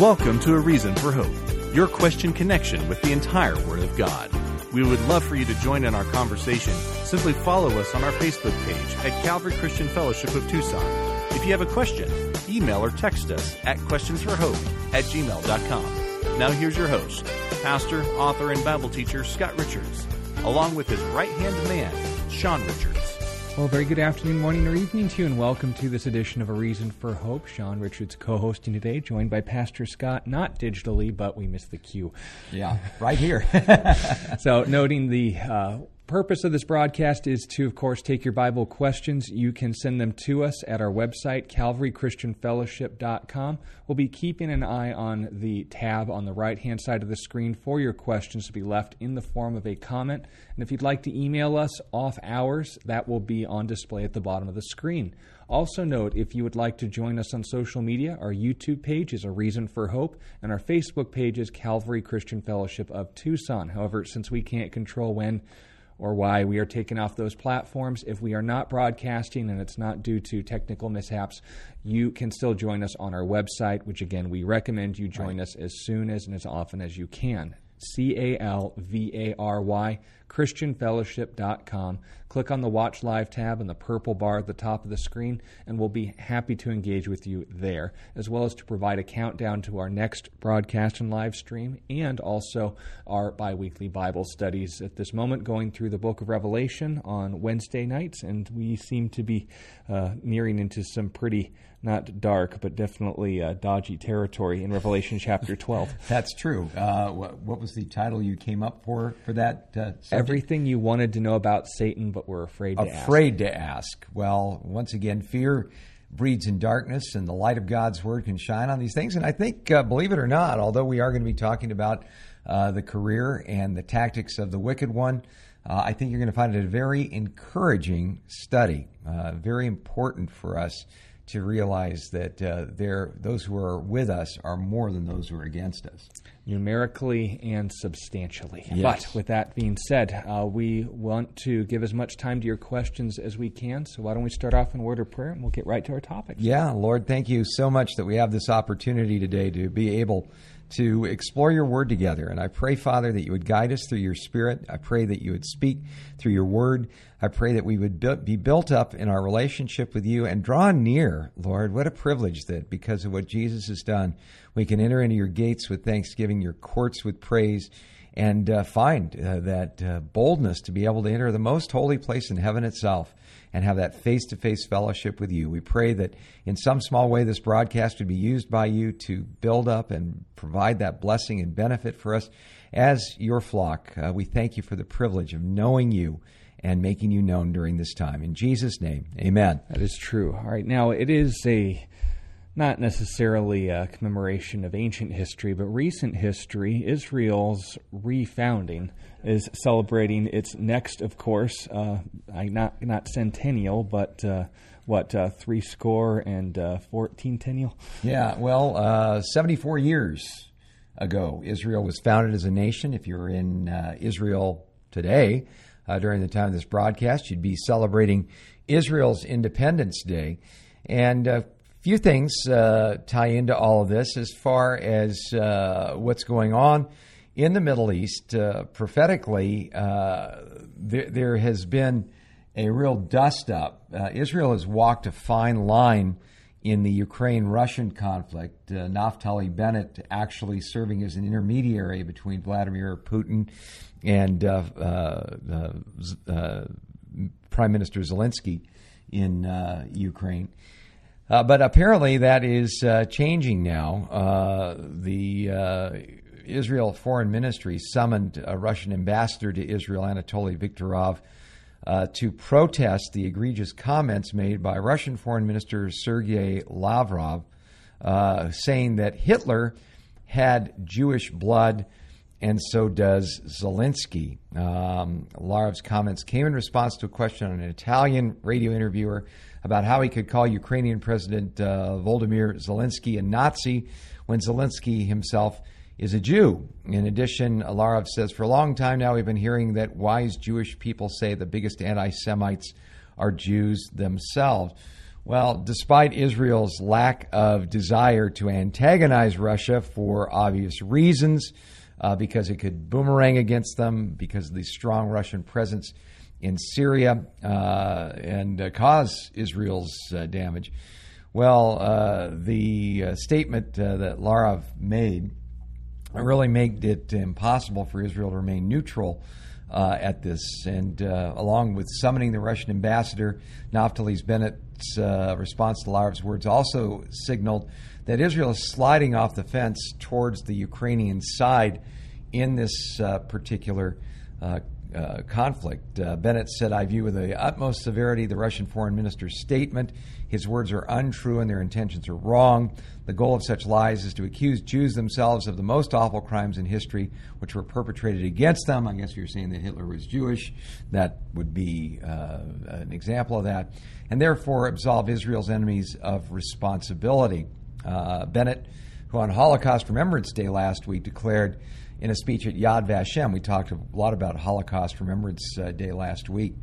Welcome to A Reason for Hope, your question connection with the entire Word of God. We would love for you to join in our conversation. Simply follow us on our Facebook page at Calvary Christian Fellowship of Tucson. If you have a question, email or text us at questionsforhope at gmail.com. Now here's your host, pastor, author, and Bible teacher Scott Richards, along with his right hand man, Sean Richards. Well, very good afternoon, morning, or evening to you, and welcome to this edition of A Reason for Hope. Sean Richards co hosting today, joined by Pastor Scott, not digitally, but we missed the cue. Yeah, right here. so, noting the uh, purpose of this broadcast is to, of course, take your Bible questions. You can send them to us at our website, calvarychristianfellowship.com. We'll be keeping an eye on the tab on the right hand side of the screen for your questions to be left in the form of a comment. And if you'd like to email us off hours, that will be on display at the bottom of the screen. Also, note if you would like to join us on social media, our YouTube page is A Reason for Hope, and our Facebook page is Calvary Christian Fellowship of Tucson. However, since we can't control when or why we are taken off those platforms. If we are not broadcasting and it's not due to technical mishaps, you can still join us on our website, which again, we recommend you join right. us as soon as and as often as you can. C A L V A R Y, ChristianFellowship.com. Click on the Watch Live tab in the purple bar at the top of the screen, and we'll be happy to engage with you there, as well as to provide a countdown to our next broadcast and live stream, and also our bi weekly Bible studies at this moment, going through the book of Revelation on Wednesday nights, and we seem to be uh, nearing into some pretty not dark, but definitely uh, dodgy territory in Revelation chapter 12. That's true. Uh, what, what, was the title you came up for for that? Uh, Everything you wanted to know about Satan, but were afraid to afraid ask. Afraid to ask. Well, once again, fear breeds in darkness, and the light of God's word can shine on these things. And I think, uh, believe it or not, although we are going to be talking about uh, the career and the tactics of the wicked one, uh, I think you're going to find it a very encouraging study, very important for us to realize that uh, those who are with us are more than those who are against us. Numerically and substantially. Yes. But with that being said, uh, we want to give as much time to your questions as we can. So why don't we start off in word of prayer and we'll get right to our topic. Yeah, Lord, thank you so much that we have this opportunity today to be able to explore your word together. And I pray, Father, that you would guide us through your spirit. I pray that you would speak through your word. I pray that we would be built up in our relationship with you and draw near, Lord. What a privilege that because of what Jesus has done, we can enter into your gates with thanksgiving, your courts with praise, and uh, find uh, that uh, boldness to be able to enter the most holy place in heaven itself and have that face to face fellowship with you. We pray that in some small way this broadcast would be used by you to build up and provide that blessing and benefit for us as your flock. Uh, we thank you for the privilege of knowing you and making you known during this time. In Jesus' name, amen. That is true. All right, now it is a not necessarily a commemoration of ancient history, but recent history. Israel's refounding is celebrating its next, of course, uh, not not centennial, but uh, what uh, three score and uh, fourteen tennial. Yeah, well, uh, seventy four years ago, Israel was founded as a nation. If you're in uh, Israel today, during the time of this broadcast, you'd be celebrating Israel's Independence Day, and a few things tie into all of this as far as what's going on in the Middle East, uh, prophetically, uh, there, there, has been a real dust up. Uh, Israel has walked a fine line in the Ukraine Russian conflict. Uh, Naftali Bennett actually serving as an intermediary between Vladimir Putin and uh, uh, Prime Minister Zelensky in Ukraine. Uh, but apparently that is uh, changing now. Uh, the Israel Foreign Ministry summoned a Russian ambassador to Israel, Anatoly Viktorov, uh, to protest the egregious comments made by Russian Foreign Minister Sergei Lavrov, uh, saying that Hitler had Jewish blood and so does Zelensky. Um, Lavrov's comments came in response to a question on an Italian radio interviewer about how he could call Ukrainian President uh, Volodymyr Zelensky a Nazi when Zelensky himself is a Jew. In addition, Lavrov says, for a long time now, we've been hearing that wise Jewish people say the biggest anti Semites are Jews themselves. Well, despite Israel's lack of desire to antagonize Russia for obvious reasons, uh, because it could boomerang against them, because of the strong Russian presence in Syria uh, and uh, cause Israel's uh, damage. Well, the statement that Lavrov made really made it impossible for Israel to remain neutral uh, at this. And uh, along with summoning the Russian ambassador, Naftali Bennett's uh, response to Lavrov's words also signaled that Israel is sliding off the fence towards the Ukrainian side in this particular uh, conflict. Uh, Bennett said, I view with the utmost severity the Russian foreign minister's statement. His words are untrue and their intentions are wrong. The goal of such lies is to accuse Jews themselves of the most awful crimes in history which were perpetrated against them. I guess you're saying that Hitler was Jewish. That would be uh, an example of that. And therefore absolve Israel's enemies of responsibility. Uh, Bennett, who on Holocaust Remembrance Day last week declared, in a speech at Yad Vashem, we talked a lot about Holocaust Remembrance uh, Day last week,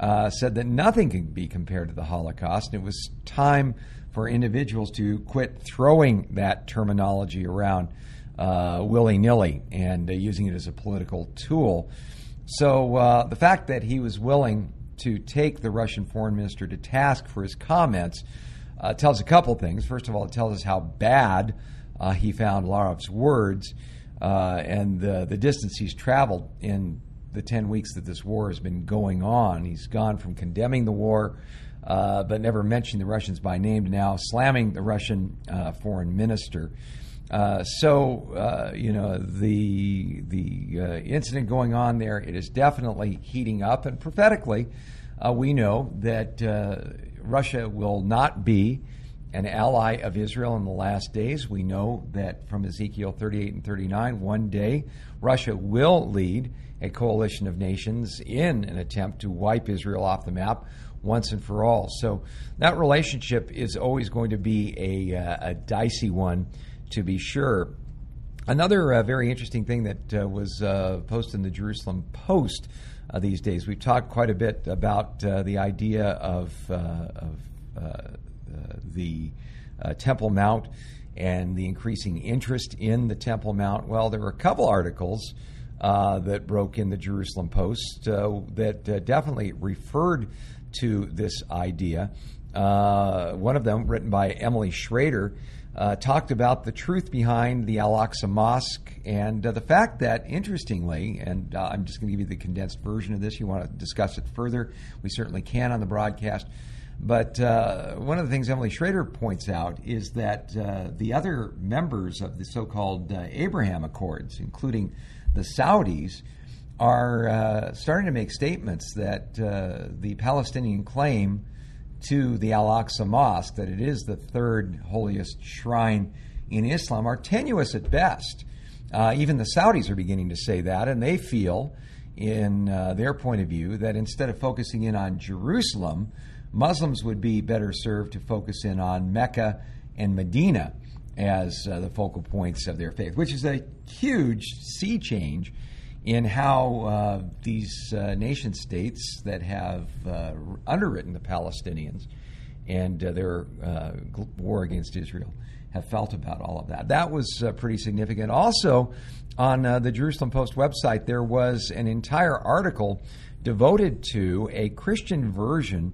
uh, said that nothing can be compared to the Holocaust. And it was time for individuals to quit throwing that terminology around uh, willy nilly and uh, using it as a political tool. So uh, the fact that he was willing to take the Russian foreign minister to task for his comments uh, tells a couple things. First of all, it tells us how bad he found Lavrov's words uh, and the, the distance he's traveled in the 10 weeks that this war has been going on. He's gone from condemning the war, uh, but never mentioning the Russians by name, to now slamming the Russian uh, foreign minister. Uh, so uh, you know the the uh, incident going on there. It is definitely heating up, and prophetically, we know that Russia will not be an ally of Israel in the last days. We know that from Ezekiel 38 and 39, one day Russia will lead a coalition of nations in an attempt to wipe Israel off the map once and for all. So that relationship is always going to be a, uh, a dicey one, to be sure. Another uh, very interesting thing that uh, was uh, posted in the Jerusalem Post uh, these days, we've talked quite a bit about uh, the idea of, of the uh, Temple Mount and the increasing interest in the Temple Mount. Well, there were a couple articles uh, that broke in the Jerusalem Post uh, that uh, definitely referred to this idea. Uh, one of them, written by Emily Schrader, uh, talked about the truth behind the Al Aqsa Mosque and the fact that, interestingly, and I'm just going to give you the condensed version of this. You want to discuss it further? We certainly can on the broadcast. But uh, one of the things Emily Schrader points out is that uh, the other members of the so called uh, Abraham Accords, including the Saudis, are uh, starting to make statements that uh, the Palestinian claim to the Al Aqsa Mosque, that it is the third holiest shrine in Islam, are tenuous at best. Uh, even the Saudis are beginning to say that, and they feel, in their point of view, that instead of focusing in on Jerusalem, Muslims would be better served to focus in on Mecca and Medina as uh, the focal points of their faith, which is a huge sea change in how uh, these uh, nation states that have uh, underwritten the Palestinians and uh, their uh, war against Israel have felt about all of that. That was pretty significant. Also, on the Jerusalem Post website, there was an entire article devoted to a Christian version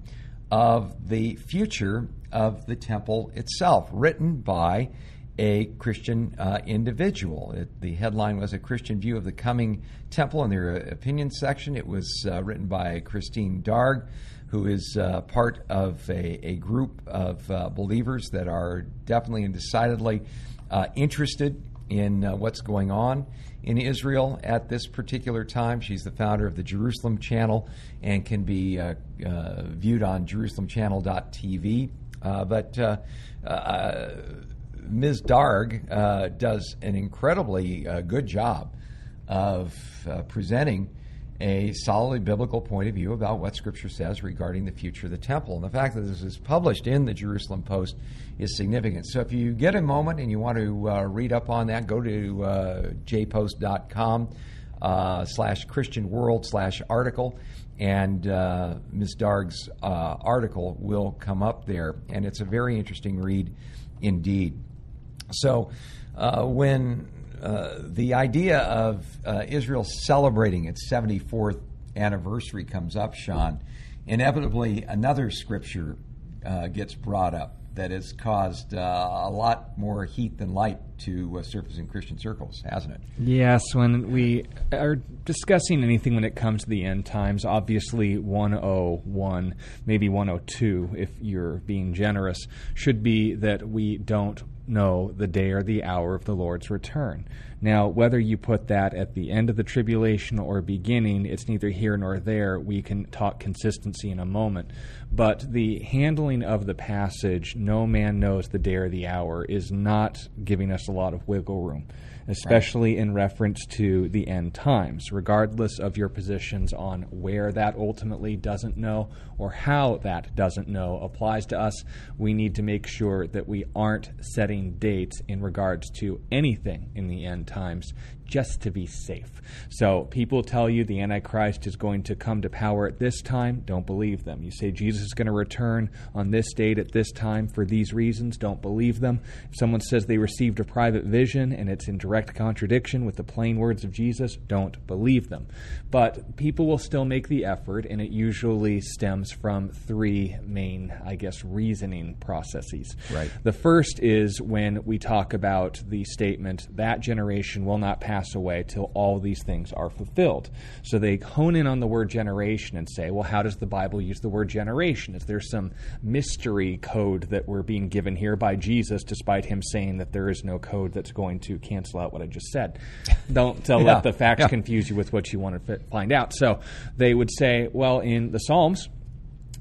of the future of the temple itself, written by a Christian uh, individual. It, the headline was A Christian View of the Coming Temple in their opinion section. It was uh, written by Christine Darg, who is uh, part of a, a group of uh, believers that are definitely and decidedly uh, interested in uh, what's going on in Israel at this particular time. She's the founder of the Jerusalem Channel and can be uh, uh, viewed on JerusalemChannel.tv. Uh, but uh, uh, Ms. Darg does an incredibly good job of presenting a solidly biblical point of view about what Scripture says regarding the future of the temple. And the fact that this is published in the Jerusalem Post is significant. So if you get a moment and you want to uh, read up on that, go to uh, jpost.com uh, slash Christian World slash article and uh, Ms. Darg's uh, article will come up there, and it's a very interesting read indeed. So, uh, when uh, the idea of uh, Israel celebrating its 74th anniversary comes up, Sean, inevitably another scripture uh, gets brought up that has caused uh, a lot more heat than light to uh, surface in Christian circles, hasn't it? Yes, when we are discussing anything when it comes to the end times, obviously 101, maybe 102, if you're being generous, should be that we don't know the day or the hour of the Lord's return. Now, whether you put that at the end of the tribulation or beginning, it's neither here nor there. We can talk consistency in a moment. But the handling of the passage, no man knows the day or the hour, is not giving us a lot of wiggle room especially right. in reference to the end times, regardless of your positions on where that ultimately doesn't know or how that doesn't know applies to us. We need to make sure that we aren't setting dates in regards to anything in the end times just to be safe. So people tell you the Antichrist is going to come to power at this time, don't believe them. You say Jesus is going to return on this date at this time for these reasons, don't believe them. If someone says they received a private vision and it's in direct contradiction with the plain words of Jesus, don't believe them. But people will still make the effort, and it usually stems from three main, I guess, reasoning processes. Right. The first is when we talk about the statement that generation will not pass pass away till all these things are fulfilled. So they hone in on the word generation and say, well, how does the Bible use the word generation? Is there some mystery code that we're being given here by Jesus, despite him saying that there is no code that's going to cancel out what I just said? Don't yeah. let the facts yeah. confuse you with what you want to find out. So they would say, well, in the Psalms,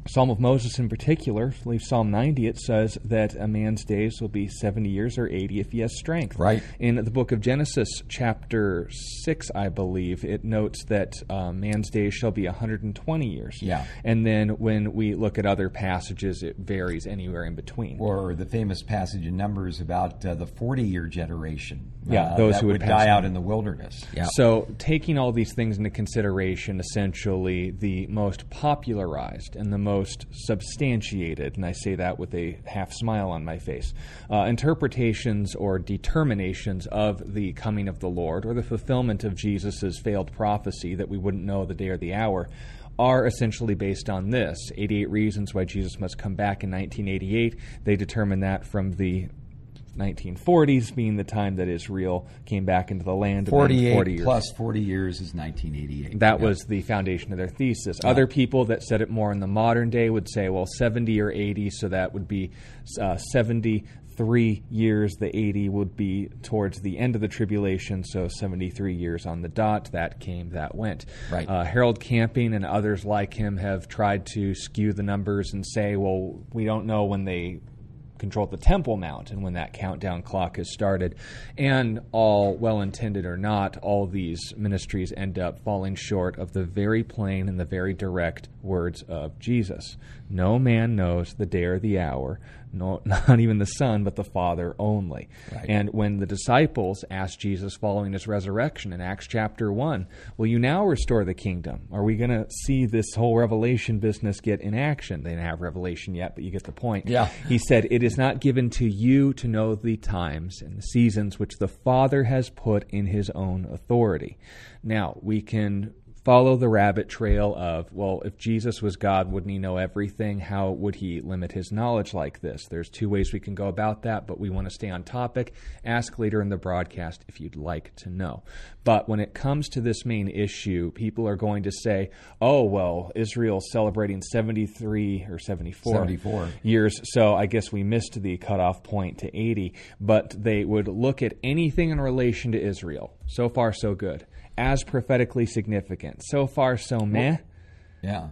Psalm of Moses in particular, I believe Psalm 90, it says that a man's days will be 70 years or 80 if he has strength. Right. In the book of Genesis, chapter 6, I believe, it notes that uh, man's days shall be 120 years. Yeah. And then when we look at other passages, it varies anywhere in between. Or the famous passage in Numbers about uh, the 40 year generation. Yeah, uh, those who would, would die out in the wilderness. Yeah. So, taking all these things into consideration, essentially, the most popularized and the most most substantiated, and I say that with a half smile on my face, uh, interpretations or determinations of the coming of the Lord or the fulfillment of Jesus' failed prophecy that we wouldn't know the day or the hour are essentially based on this 88 reasons why Jesus must come back in 1988. They determine that from the 1940s being the time that Israel came back into the land. 48 40 plus 40 years is 1988. That yeah. was the foundation of their thesis. Yeah. Other people that said it more in the modern day would say, well, 70 or 80, so that would be uh, 73 years. The 80 would be towards the end of the tribulation, so 73 years on the dot. That came, that went. Right. Uh, Harold Camping and others like him have tried to skew the numbers and say, well, we don't know when they control the Temple Mount and when that countdown clock has started. And all well intended or not, all these ministries end up falling short of the very plain and the very direct words of Jesus. No man knows the day or the hour, no, not even the Son, but the Father only. Right. And when the disciples asked Jesus following his resurrection in Acts chapter 1, Will you now restore the kingdom? Are we going to see this whole revelation business get in action? They didn't have revelation yet, but you get the point. Yeah. He said, It is not given to you to know the times and the seasons which the Father has put in his own authority. Now, we can follow the rabbit trail of, well, if Jesus was God, wouldn't he know everything? How would he limit his knowledge like this? There's two ways we can go about that, but we want to stay on topic. Ask later in the broadcast if you'd like to know. But when it comes to this main issue, people are going to say, oh, well, Israel's celebrating 73 or 74, 74 years, so I guess we missed the cutoff point to 80. But they would look at anything in relation to Israel. So far, so good as prophetically significant. So far, so meh. Yeah.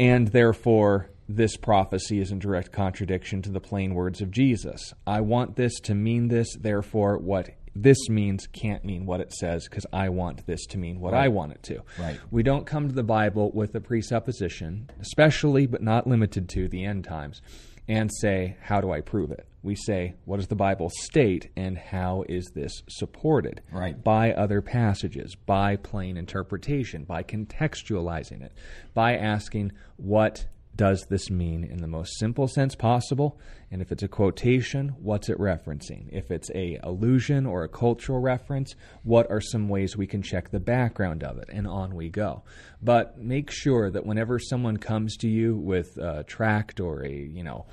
And therefore, this prophecy is in direct contradiction to the plain words of Jesus. I want this to mean this, therefore, what this means can't mean what it says because I want this to mean what right. I want it to. Right. We don't come to the Bible with a presupposition, especially but not limited to the end times, and say, How do I prove it? We say, What does the Bible state, and how is this supported? Right. By other passages, by plain interpretation, by contextualizing it, by asking, What does this mean in the most simple sense possible? And if it's a quotation, what's it referencing? If it's a allusion or a cultural reference, what are some ways we can check the background of it? And on we go. But make sure that whenever someone comes to you with a tract or a, you know,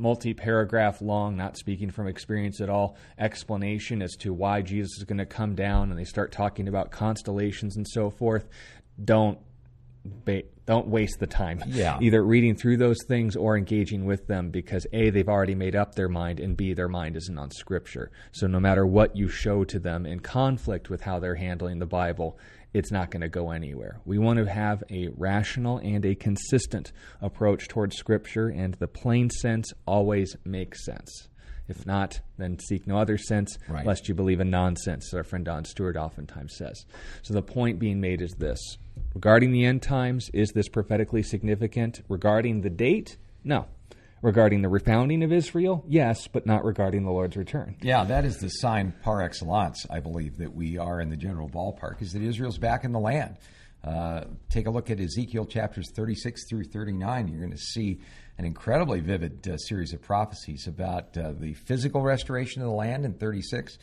multi-paragraph long, not speaking from experience at all, explanation as to why Jesus is going to come down and they start talking about constellations and so forth, don't ba- don't waste the time. Yeah. either reading through those things or engaging with them because a they've already made up their mind and b their mind isn't on scripture. So no matter what you show to them in conflict with how they're handling the bible it's not going to go anywhere we want to have a rational and a consistent approach towards scripture and the plain sense always makes sense if not, then seek no other sense, Right. lest you believe in nonsense, as our friend Don Stewart oftentimes says. So the point being made is this regarding the end times, is this prophetically significant? Regarding the date, no. Regarding the refounding of Israel, yes, but not regarding the Lord's return. Yeah, that is the sign par excellence, I believe, that we are in the general ballpark, is that Israel's back in the land. Uh, take a look at Ezekiel chapters 36 through 39. You're going to see an incredibly vivid uh, series of prophecies about uh, the physical restoration of the land in 36.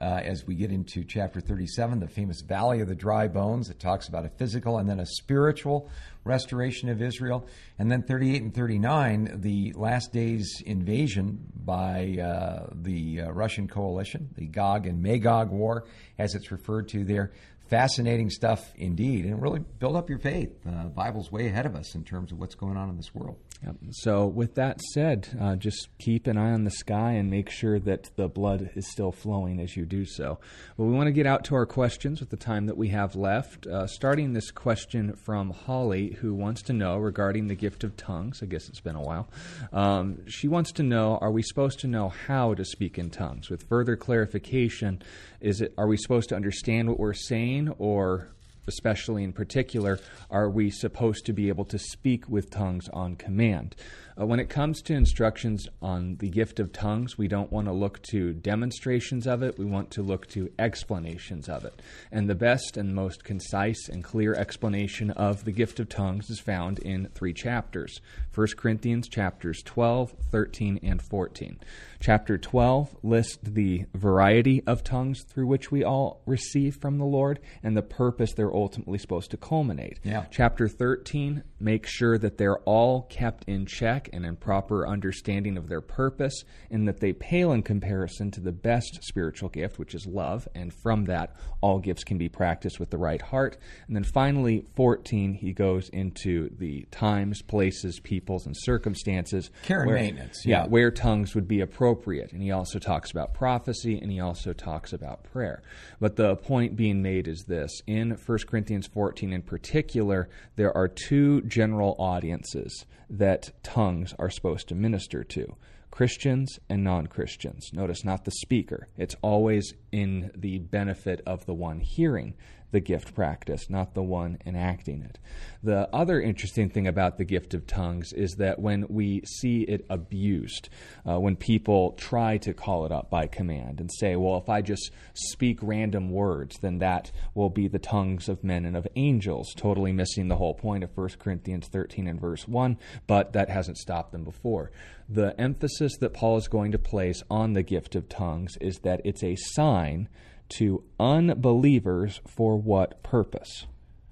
Uh, as we get into chapter 37, the famous Valley of the Dry Bones, that talks about a physical and then a spiritual restoration of Israel. And then 38 and 39, the last days invasion by uh, the uh, Russian coalition, the Gog and Magog war, as it's referred to there. Fascinating stuff indeed, and really build up your faith. Uh, the Bible's way ahead of us in terms of what's going on in this world. Yep. So, with that said, uh, just keep an eye on the sky and make sure that the blood is still flowing as you do so. Well, we want to get out to our questions with the time that we have left. Uh, starting this question from Holly, who wants to know regarding the gift of tongues. I guess it's been a while. Um, she wants to know: Are we supposed to know how to speak in tongues? With further clarification, is it are we supposed to understand what we're saying, or especially in particular, are we supposed to be able to speak with tongues on command? Uh, when it comes to instructions on the gift of tongues, we don't want to look to demonstrations of it, we want to look to explanations of it. And the best and most concise and clear explanation of the gift of tongues is found in three chapters 1 Corinthians chapters 12, 13, and 14. Chapter 12 lists the variety of tongues through which we all receive from the Lord and the purpose they're ultimately supposed to culminate. Yeah. Chapter 13 makes sure that they're all kept in check and in proper understanding of their purpose, and that they pale in comparison to the best spiritual gift, which is love. And from that, all gifts can be practiced with the right heart. And then finally, 14, he goes into the times, places, peoples, and circumstances. Care and where- maintenance, Yeah, yeah. where tongues would be appropriate. And he also talks about prophecy and he also talks about prayer. But the point being made is this in 1 Corinthians 14 in particular, there are two general audiences that tongues are supposed to minister to. Christians and non Christians. Notice not the speaker. It's always in the benefit of the one hearing the gift practice, not the one enacting it. The other interesting thing about the gift of tongues is that when we see it abused, uh, when people try to call it up by command and say, well, if I just speak random words, then that will be the tongues of men and of angels, totally missing the whole point of 1 Corinthians 13 and verse 1, but that hasn't stopped them before. The emphasis that Paul is going to place on the gift of tongues is that it's a sign to unbelievers for what purpose?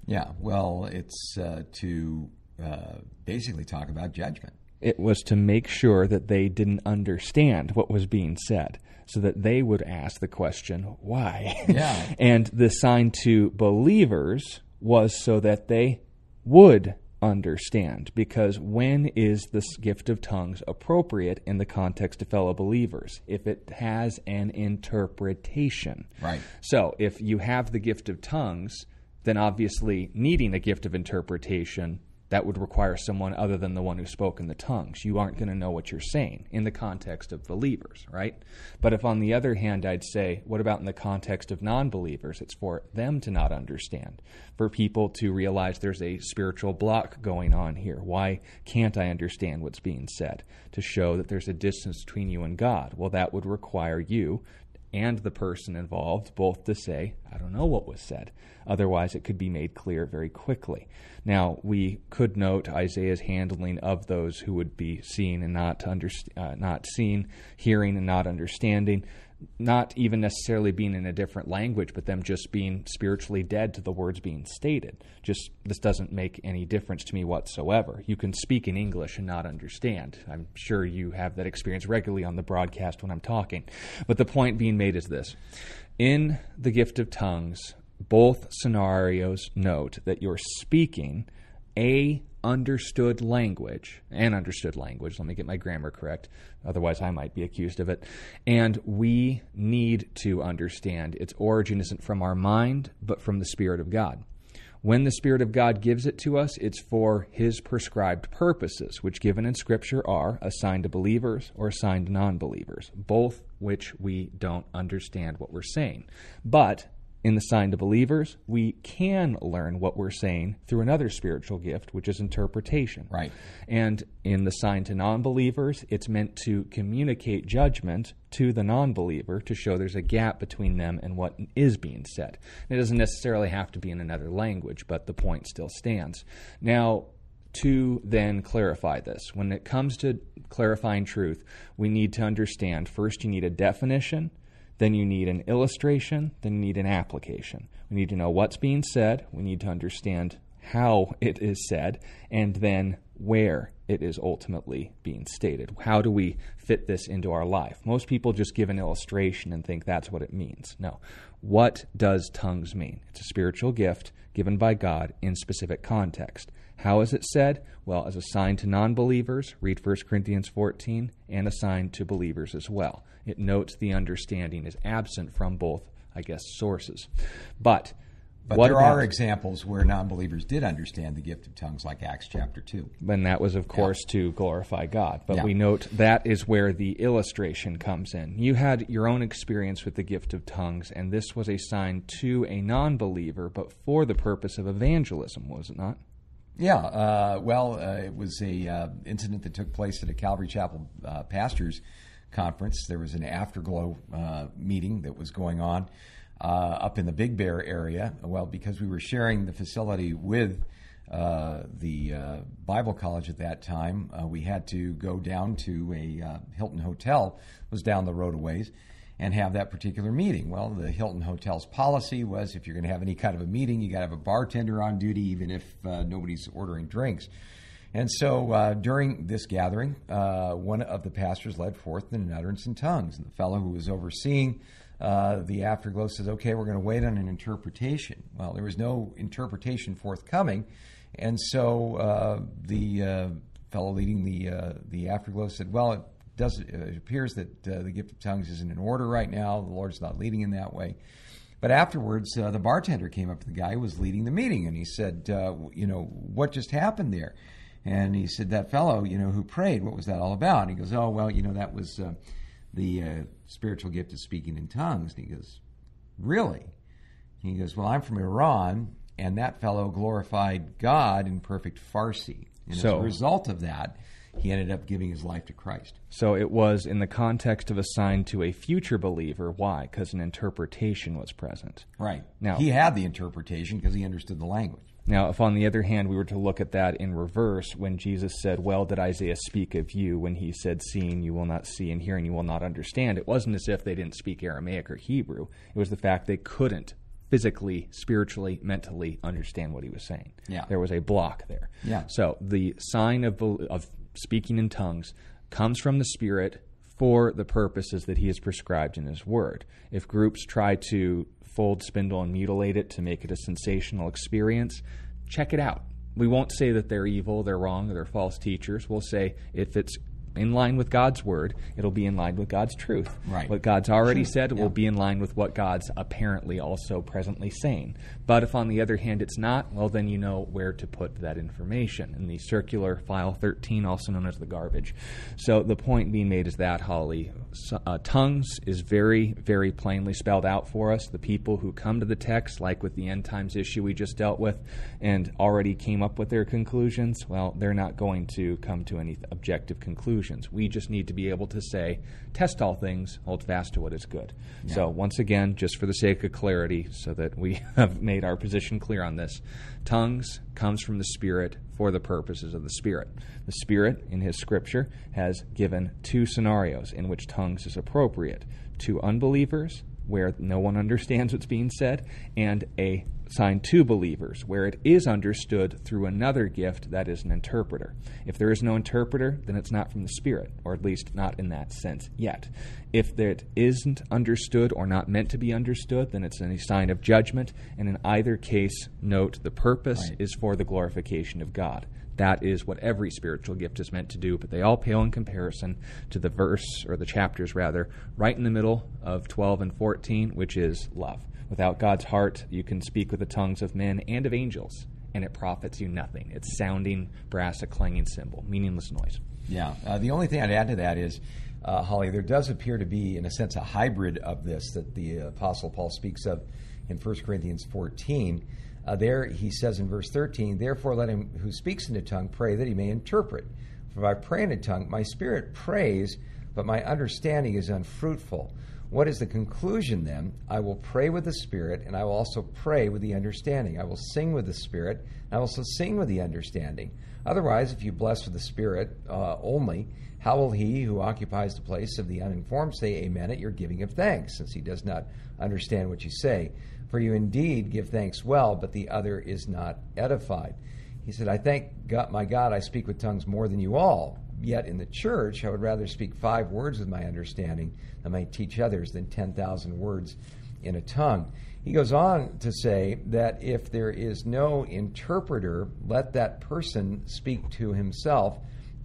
Yeah, well, it's uh, to uh, basically talk about judgment. It was to make sure that they didn't understand what was being said, so that they would ask the question, why? Yeah. and the sign to believers was so that they would understand. Because when is this gift of tongues appropriate in the context of fellow believers? If it has an interpretation. Right. So if you have the gift of tongues, then obviously needing a gift of interpretation that would require someone other than the one who spoke in the tongues. You aren't going to know what you're saying in the context of believers, right? But if on the other hand, I'd say, what about in the context of non believers? It's for them to not understand, for people to realize there's a spiritual block going on here. Why can't I understand what's being said? To show that there's a distance between you and God. Well, that would require you and the person involved both to say, I don't know what was said. Otherwise, it could be made clear very quickly. Now, we could note Isaiah's handling of those who would be seen and not, underst- uh, not seen, hearing and not understanding not even necessarily being in a different language, but them just being spiritually dead to the words being stated. Just this doesn't make any difference to me whatsoever. You can speak in English and not understand. I'm sure you have that experience regularly on the broadcast when I'm talking. But the point being made is this in the gift of tongues, both scenarios note that you're speaking a understood language and understood language. Let me get my grammar correct. Otherwise, I might be accused of it. And we need to understand its origin isn't from our mind, but from the Spirit of God. When the Spirit of God gives it to us, it's for His prescribed purposes, which given in Scripture are assigned to believers or assigned to non believers, both which we don't understand what we're saying. But in the sign to believers, we can learn what we're saying through another spiritual gift, which is interpretation. Right. And in the sign to non believers, it's meant to communicate judgment to the non believer to show there's a gap between them and what is being said. it doesn't necessarily have to be in another language, but the point still stands. Now, to then clarify this, when it comes to clarifying truth, we need to understand first, you need a definition then you need an illustration, then you need an application. We need to know what's being said, we need to understand how it is said, and then where it is ultimately being stated. How do we fit this into our life? Most people just give an illustration and think that's what it means. No. What does tongues mean? It's a spiritual gift given by God in specific context. How is it said? Well, as a sign to non believers, read 1 Corinthians 14, and a sign to believers as well. It notes the understanding is absent from both, I guess, sources. But but what there about, are examples where non believers did understand the gift of tongues, like Acts chapter 2. And that was, of course, yeah. to glorify God. But yeah. we note that is where the illustration comes in. You had your own experience with the gift of tongues, and this was a sign to a non believer, but for the purpose of evangelism, was it not? Yeah, uh, well, uh, it was a uh, incident that took place at a Calvary Chapel uh, pastors conference. There was an afterglow uh, meeting that was going on uh, up in the Big Bear area. Well, because we were sharing the facility with the Bible College at that time, we had to go down to a Hilton hotel. It was down the road a ways and have that particular meeting. Well, the Hilton Hotel's policy was if you're going to have any kind of a meeting, you got to have a bartender on duty, even if uh, nobody's ordering drinks. And so uh, during this gathering, uh, one of the pastors led forth an utterance in tongues. And the fellow who was overseeing uh, the afterglow says, Okay, we're going to wait on an interpretation. Well, there was no interpretation forthcoming. And so uh, the uh, fellow leading the, the afterglow said, Well, it does it appears that uh, the gift of tongues isn't in order right now. The Lord's not leading in that way. But afterwards, uh, the bartender came up to the guy who was leading the meeting, and he said, uh, "You know what just happened there?" And he said, "That fellow, you know, who prayed. What was that all about?" And he goes, "Oh, well, you know, that was uh, the uh, spiritual gift of speaking in tongues." And he goes, "Really?" And he goes, "Well, I'm from Iran, and that fellow glorified God in perfect Farsi." And so, as a result of that, he ended up giving his life to Christ. So it was in the context of a sign to a future believer. Why? Because an interpretation was present. Right. Now he had the interpretation because he understood the language. Now, if on the other hand we were to look at that in reverse, when Jesus said, Well, did Isaiah speak of you? When he said, Seeing you will not see and hearing you will not understand, it wasn't as if they didn't speak Aramaic or Hebrew. It was the fact they couldn't physically, spiritually, mentally understand what he was saying. Yeah. There was a block there. Yeah. So the sign of, of speaking in tongues comes from the Spirit for the purposes that He has prescribed in His Word. If groups try to fold, spindle, and mutilate it to make it a sensational experience, check it out. We won't say that they're evil, they're wrong, they're false teachers. We'll say if it's in line with God's word, it'll be in line with God's truth. Right. What God's already said Yeah. will be in line with what God's apparently also presently saying. But if on the other hand it's not, well, then you know where to put that information in the circular file 13, also known as the garbage. So the point being made is that, Holly, uh, tongues is very, very plainly spelled out for us. The people who come to the text, like with the end times issue we just dealt with, and already came up with their conclusions, well, they're not going to come to any objective conclusions. We just need to be able to say, test all things, hold fast to what is good. So, once again, just for the sake of clarity, so that we have made our position clear on this, tongues comes from the Spirit for the purposes of the Spirit. The Spirit, in His Scripture, has given two scenarios in which tongues is appropriate to unbelievers, where no one understands what's being said, and a sign to believers, where it is understood through another gift that is an interpreter. If there is no interpreter, then it's not from the Spirit, or at least not in that sense yet. If it isn't understood or not meant to be understood, then it's a sign of judgment, and in either case, note the purpose Right. is for the glorification of God. That is what every spiritual gift is meant to do, but they all pale in comparison to the verse, or the chapters rather, right in the middle of 12 and 14, which is love. Without God's heart, you can speak with the tongues of men and of angels, and it profits you nothing. It's sounding brass, a clanging cymbal, meaningless noise. Yeah. Uh, the only thing I'd add to that is, uh, Holly, there does appear to be, in a sense, a hybrid of this that the Apostle Paul speaks of in 1 Corinthians 14. Uh, there he says in verse 13, Therefore let him who speaks in a tongue pray that he may interpret. For if I pray in a tongue, my spirit prays, but my understanding is unfruitful. What is the conclusion then? I will pray with the Spirit, and I will also pray with the understanding. I will sing with the Spirit, and I will also sing with the understanding. Otherwise, if you bless with the Spirit uh, only, how will he who occupies the place of the uninformed say amen at your giving of thanks, since he does not understand what you say? For you indeed give thanks well, but the other is not edified. He said, I thank God, my God I speak with tongues more than you all. Yet in the church, I would rather speak five words with my understanding than I teach others than 10,000 words in a tongue. He goes on to say that if there is no interpreter, let that person speak to himself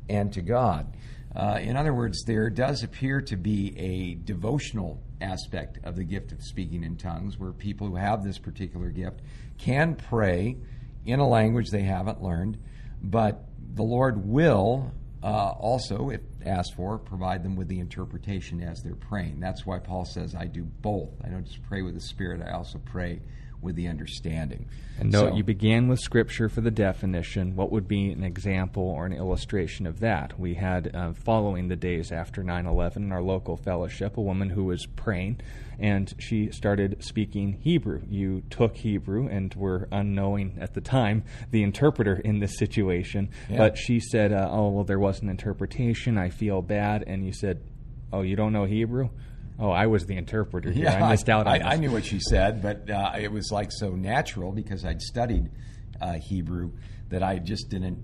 and to God. Uh, in other words, there does appear to be a devotional aspect of the gift of speaking in tongues where people who have this particular gift can pray in a language they haven't learned, but the Lord will uh, also, if asked for, provide them with the interpretation as they're praying. That's why Paul says, I do both. I don't just pray with the Spirit, I also pray with the understanding. And note, So- you began with Scripture for the definition. What would be an example or an illustration of that? We had, uh, following the days after 9 11 in our local fellowship, a woman who was praying and she started speaking Hebrew. You took Hebrew and were unknowing at the time the interpreter in this situation. Yeah. But she said, uh, Oh, well, there was an interpretation. I feel bad. And you said, Oh, you don't know Hebrew? Oh, I was the interpreter here. I missed out on I. I knew what she said, but uh, it was like so natural because I'd studied uh, Hebrew that I just didn't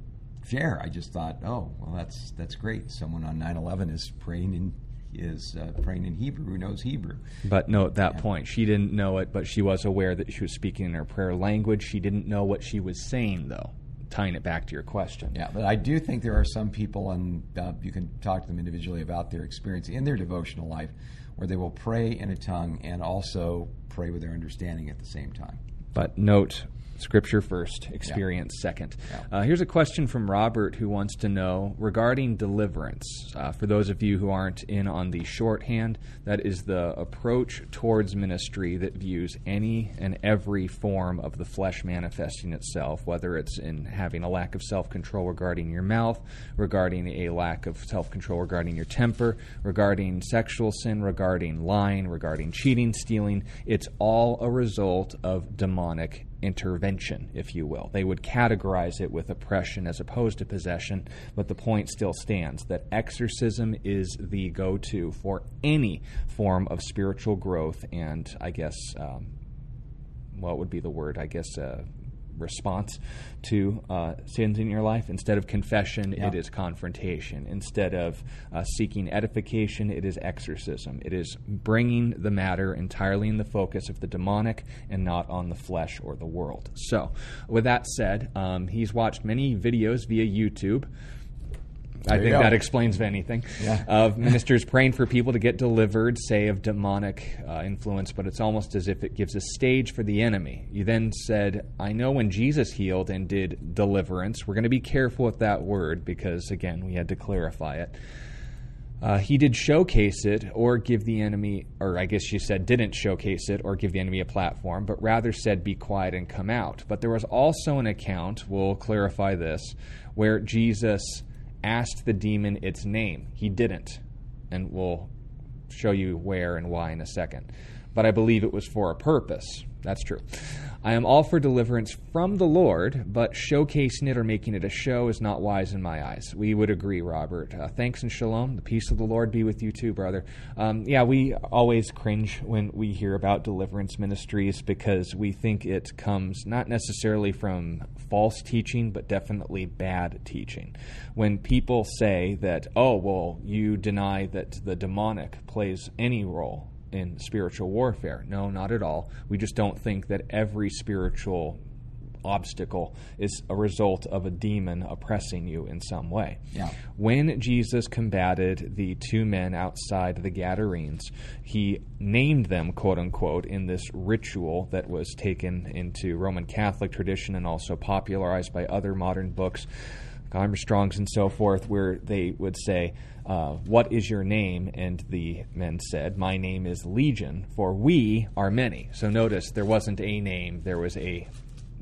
share. I just thought, oh, well, that's that's great. Someone on 9/11 is praying in is uh, praying in Hebrew who knows Hebrew. But no, at that point. She didn't know it, but she was aware that she was speaking in her prayer language. She didn't know what she was saying, though. Tying it back to your question. Yeah, but I do think there are some people, and uh, you can talk to them individually about their experience in their devotional life, where they will pray in a tongue and also pray with their understanding at the same time. But note Scripture first, experience second. Yeah. Uh, here's a question from Robert who wants to know regarding deliverance. Uh, for those of you who aren't in on the shorthand, that is the approach towards ministry that views any and every form of the flesh manifesting itself, whether it's in having a lack of self control regarding your mouth, regarding a lack of self control regarding your temper, regarding sexual sin, regarding lying, regarding cheating, stealing. It's all a result of demonic intervention, if you will. They would categorize it with oppression as opposed to possession, but the point still stands that exorcism is the go to for any form of spiritual growth and, I guess, um, what would be the word? I guess, uh, response to uh, sins in your life. Instead of confession, Yeah. it is confrontation. Instead of uh, seeking edification, it is exorcism. It is bringing the matter entirely in the focus of the demonic and not on the flesh or the world. So, with that said, um, he's watched many videos via YouTube I think that explains anything. Yeah. Of ministers praying for people to get delivered, say of demonic uh, influence, but it's almost as if it gives a stage for the enemy. You then said, I know when Jesus healed and did deliverance, we're going to be careful with that word because, again, we had to clarify it. Uh, he did showcase it or give the enemy, or I guess you said didn't showcase it or give the enemy a platform, but rather said, be quiet and come out. But there was also an account, we'll clarify this, where Jesus asked the demon its name. He didn't. And we'll show you where and why in a second. But I believe it was for a purpose. That's true. I am all for deliverance from the Lord, but showcasing it or making it a show is not wise in my eyes. We would agree, Robert. Uh, thanks and shalom. The peace of the Lord be with you too, brother. Um, yeah, we always cringe when we hear about deliverance ministries because we think it comes not necessarily from false teaching, but definitely bad teaching. When people say that, oh, well, you deny that the demonic plays any role in spiritual warfare. No, not at all. We just don't think that every spiritual obstacle is a result of a demon oppressing you in some way. Yeah. When Jesus combated the two men outside the Gadarenes, he named them, quote unquote, in this ritual that was taken into Roman Catholic tradition and also popularized by other modern books. Armstrongs and so forth, where they would say, uh, What is your name? And the men said, My name is Legion, for we are many. So notice there wasn't a name, there was a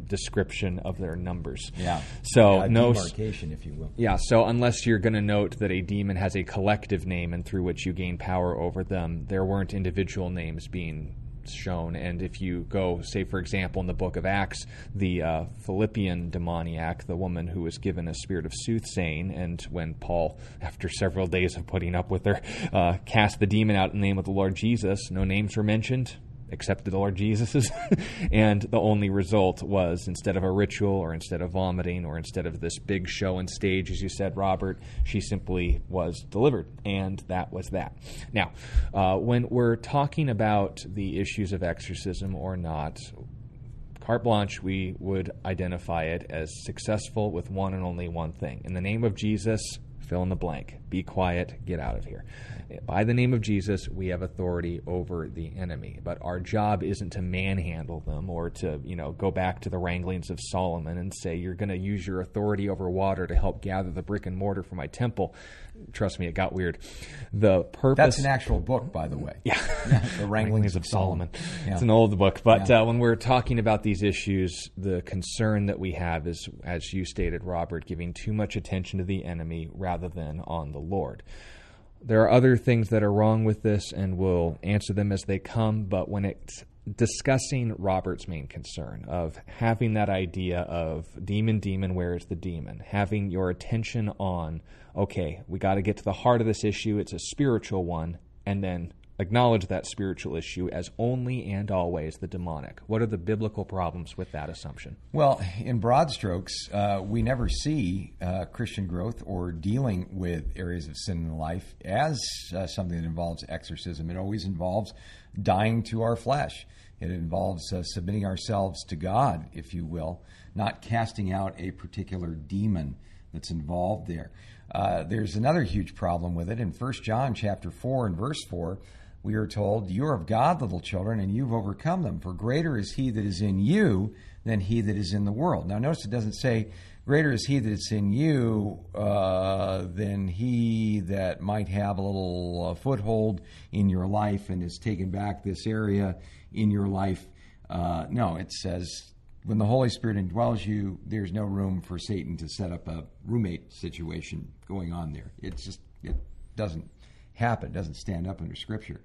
description of their numbers. Yeah. So Yeah, no. demarcation, if you will. Yeah, so unless you're going to note that a demon has a collective name and through which you gain power over them, there weren't individual names being shown. And if you go, say, for example, in the book of Acts, the uh, Philippian demoniac, the woman who was given a spirit of soothsaying, and when Paul, after several days of putting up with her, uh, cast the demon out in the name of the Lord Jesus, no names were mentioned except the Lord Jesus's. and the only result was instead of a ritual or instead of vomiting or instead of this big show and stage, as you said, Robert, she simply was delivered. And that was that. Now, uh, when we're talking about the issues of exorcism or not, carte blanche, we would identify it as successful with one and only one thing. In the name of Jesus, fill in the blank. Be quiet, get out of here. By the name of Jesus, we have authority over the enemy. But our job isn't to manhandle them or to, you know, go back to the wranglings of Solomon and say, you're going to use your authority over water to help gather the brick and mortar for my temple. Trust me, it got weird. The purpose. That's an actual book, by the way. Yeah. the Wranglings of Solomon. Yeah. It's an old book. But Yeah. uh, when we're talking about these issues, the concern that we have is, as you stated, Robert, giving too much attention to the enemy rather than on the Lord. There are other things that are wrong with this, and we'll answer them as they come. But when it's discussing Robert's main concern of having that idea of demon, demon, where is the demon? Having your attention on, okay, we got to get to the heart of this issue. It's a spiritual one, and then acknowledge that spiritual issue as only and always the demonic. What are the biblical problems with that assumption? Well, in broad strokes, uh, we never see uh, Christian growth or dealing with areas of sin in life as uh, something that involves exorcism. It always involves dying to our flesh. It involves uh, submitting ourselves to God, if you will, not casting out a particular demon that's involved there. Uh, there's another huge problem with it. In 1 John chapter 4 and verse 4, we are told, You are of God, little children, and you've overcome them. For greater is he that is in you than he that is in the world. Now, notice it doesn't say, Greater is he that is in you uh, than he that might have a little uh, foothold in your life and has taken back this area in your life. Uh, no, it says, when the Holy Spirit indwells you, there's no room for Satan to set up a roommate situation going on there. It just it doesn't happen. It doesn't stand up under Scripture.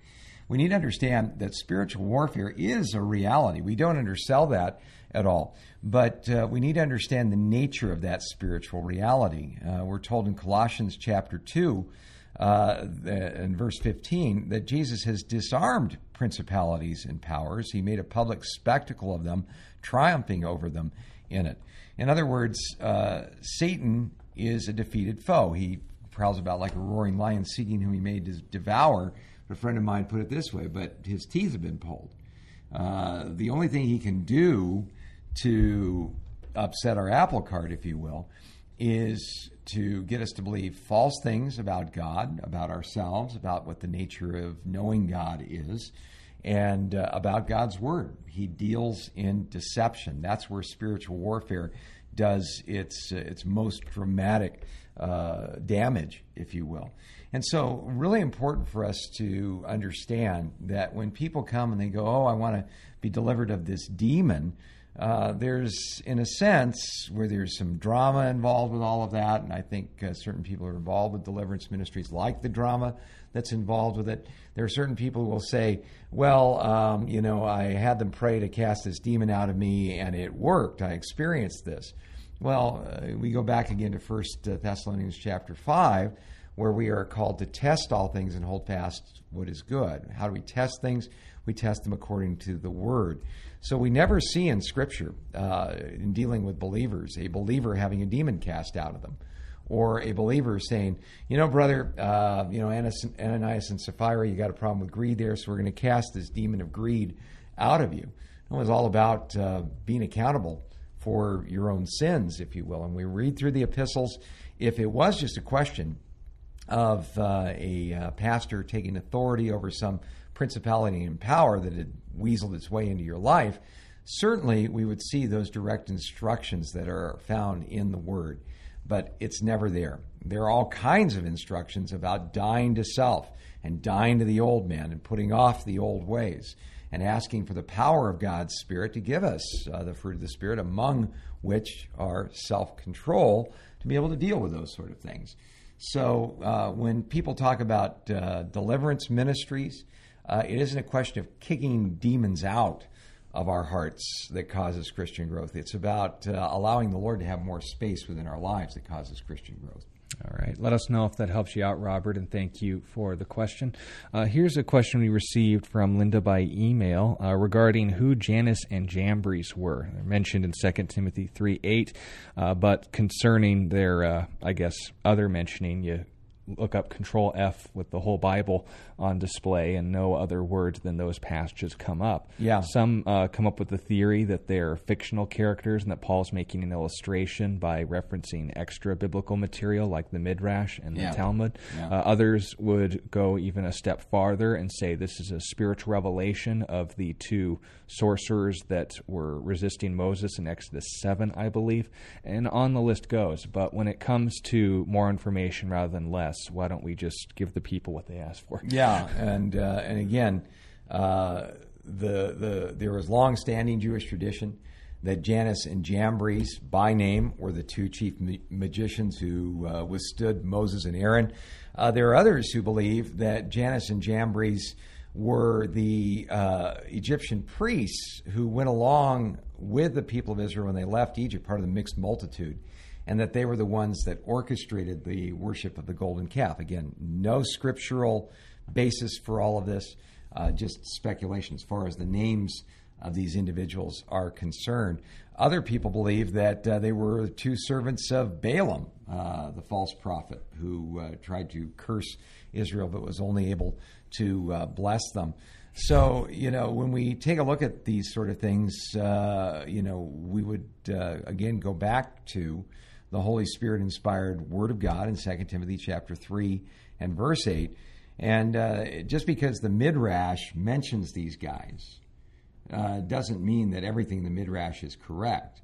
We need to understand that spiritual warfare is a reality. We don't undersell that at all, but uh, we need to understand the nature of that spiritual reality. Uh, we're told in Colossians chapter two. Uh, in verse 15, that Jesus has disarmed principalities and powers. He made a public spectacle of them, triumphing over them in it. In other words, uh, Satan is a defeated foe. He prowls about like a roaring lion, seeking whom he may devour. A friend of mine put it this way, but his teeth have been pulled. Uh, the only thing he can do to upset our apple cart, if you will, is to get us to believe false things about God, about ourselves, about what the nature of knowing God is, and uh, about God's Word. He deals in deception. That's where spiritual warfare does its its most dramatic uh, damage, if you will. And so, really important for us to understand that when people come and they go, "Oh, I want to be delivered of this demon," uh, there's, in a sense, where there's some drama involved with all of that, and I think uh, certain people are involved with deliverance ministries like the drama that's involved with it. There are certain people who will say, "Well, um, you know, I had them pray to cast this demon out of me, and it worked. I experienced this." Well, uh, we go back again to First uh, Thessalonians chapter five, where we are called to test all things and hold fast what is good. How do we test things? We test them according to the Word. So we never see in Scripture, uh, in dealing with believers, a believer having a demon cast out of them, or a believer saying, "You know, brother, uh, you know Ananias and Sapphira, you got a problem with greed there, so we're going to cast this demon of greed out of you." It was all about uh, being accountable for your own sins, if you will. And we read through the epistles. If it was just a question of uh, a uh, pastor taking authority over some principality and power that had weaseled its way into your life, certainly we would see those direct instructions that are found in the Word. But it's never there. There are all kinds of instructions about dying to self and dying to the old man and putting off the old ways and asking for the power of God's Spirit to give us uh, the fruit of the Spirit, among which are self control, to be able to deal with those sort of things. So uh, when people talk about uh, deliverance ministries, uh, it isn't a question of kicking demons out of our hearts that causes Christian growth. It's about uh, allowing the Lord to have more space within our lives that causes Christian growth. All right. Let us know if that helps you out, Robert, and thank you for the question. Uh, here's a question we received from Linda by email uh, regarding who Jannes and Jambres were. They're mentioned in 2 Timothy 3 8, uh, but concerning their, uh, I guess, other mentioning, you look up Control F with the whole Bible on display, and no other words than those passages come up. Yeah. Some uh, come up with the theory that they're fictional characters and that Paul's making an illustration by referencing extra biblical material like the Midrash and yeah. the Talmud. Yeah. Uh, others would go even a step farther and say this is a spiritual revelation of the two sorcerers that were resisting Moses in Exodus 7, I believe. And on the list goes. But when it comes to more information rather than less, why don't we just give the people what they ask for? Yeah, and uh, and again, uh, the the there was long-standing Jewish tradition that Jannes and Jambres, by name, were the two chief ma- magicians who uh, withstood Moses and Aaron. Uh, there are others who believe that Jannes and Jambres were the uh, Egyptian priests who went along with the people of Israel when they left Egypt, part of the mixed multitude and that they were the ones that orchestrated the worship of the golden calf. Again, no scriptural basis for all of this, uh, just speculation as far as the names of these individuals are concerned. Other people believe that uh, they were two servants of Balaam, uh, the false prophet, who uh, tried to curse Israel but was only able to uh, bless them. So, you know, when we take a look at these sort of things, uh, you know, we would again go back to the Holy Spirit inspired Word of God in 2 Timothy chapter 3 and verse 8. And uh, just because the Midrash mentions these guys uh, doesn't mean that everything in the Midrash is correct.